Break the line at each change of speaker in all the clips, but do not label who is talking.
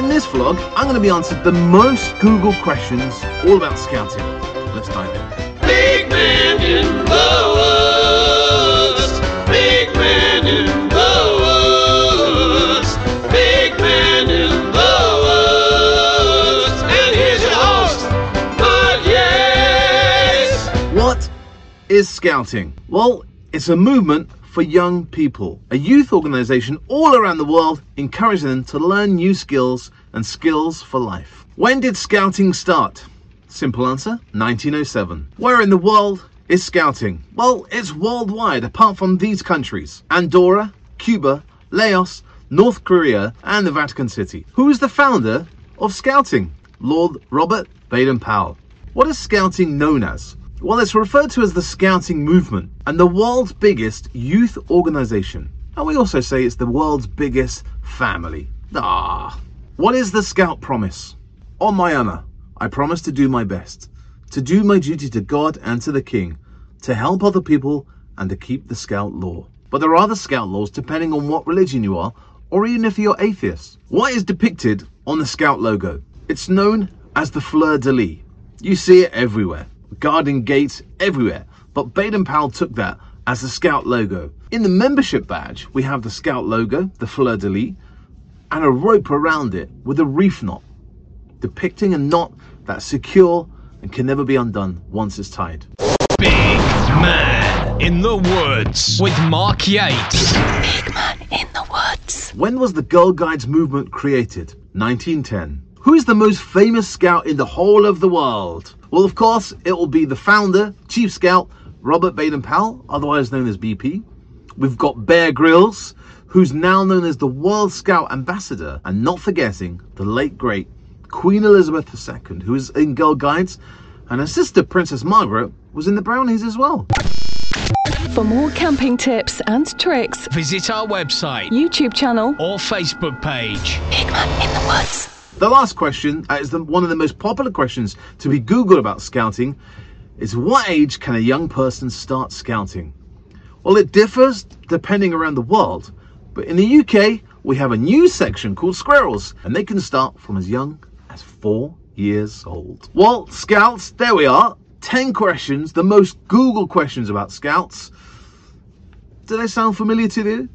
in this vlog, I'm going to be answering the most Google questions all about scouting. Let's dive in.
Big man in the woods. Big man in the woods. Big man in the woods. And here's your host, Bud Yates.
What is scouting? Well, it's a movement for young people, a youth organization all around the world encouraging them to learn new skills and skills for life. When did scouting start? Simple answer 1907. Where in the world is scouting? Well, it's worldwide apart from these countries Andorra, Cuba, Laos, North Korea, and the Vatican City. Who is the founder of scouting? Lord Robert Baden Powell. What is scouting known as? Well, it's referred to as the Scouting Movement and the world's biggest youth organization. And we also say it's the world's biggest family. Ah. What is the Scout Promise? On my honor, I promise to do my best, to do my duty to God and to the King, to help other people and to keep the Scout law. But there are other Scout laws depending on what religion you are, or even if you're atheist. What is depicted on the Scout logo? It's known as the fleur de lis. You see it everywhere guarding gates everywhere. But Baden Powell took that as the Scout logo. In the membership badge, we have the Scout logo, the fleur de lis, and a rope around it with a reef knot, depicting a knot that's secure and can never be undone once it's tied.
Big Man in the Woods with Mark Yates.
Big man in the woods.
When was the Girl Guides movement created? 1910. Who is the most famous scout in the whole of the world? Well, of course, it will be the founder, Chief Scout, Robert Baden Powell, otherwise known as BP. We've got Bear Grylls, who's now known as the World Scout Ambassador, and not forgetting the late great Queen Elizabeth II, who is in Girl Guides, and her sister Princess Margaret was in the Brownies as well.
For more camping tips and tricks,
Visit our website
YouTube channel,
or Facebook page.
Big man in the woods.
The last question uh, is the, one of the most popular questions to be Googled about scouting is what age can a young person start scouting? Well, it differs depending around the world, but in the UK, we have a new section called Squirrels, and they can start from as young as four years old. Well, scouts, there we are. 10 questions, the most Google questions about scouts. Do they sound familiar to you?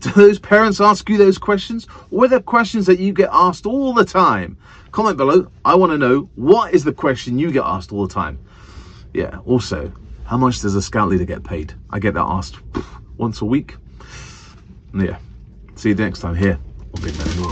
Do those parents ask you those questions? Or are there questions that you get asked all the time? Comment below. I want to know what is the question you get asked all the time. Yeah, also, how much does a scout leader get paid? I get that asked once a week. Yeah. See you next time here on Big Man in the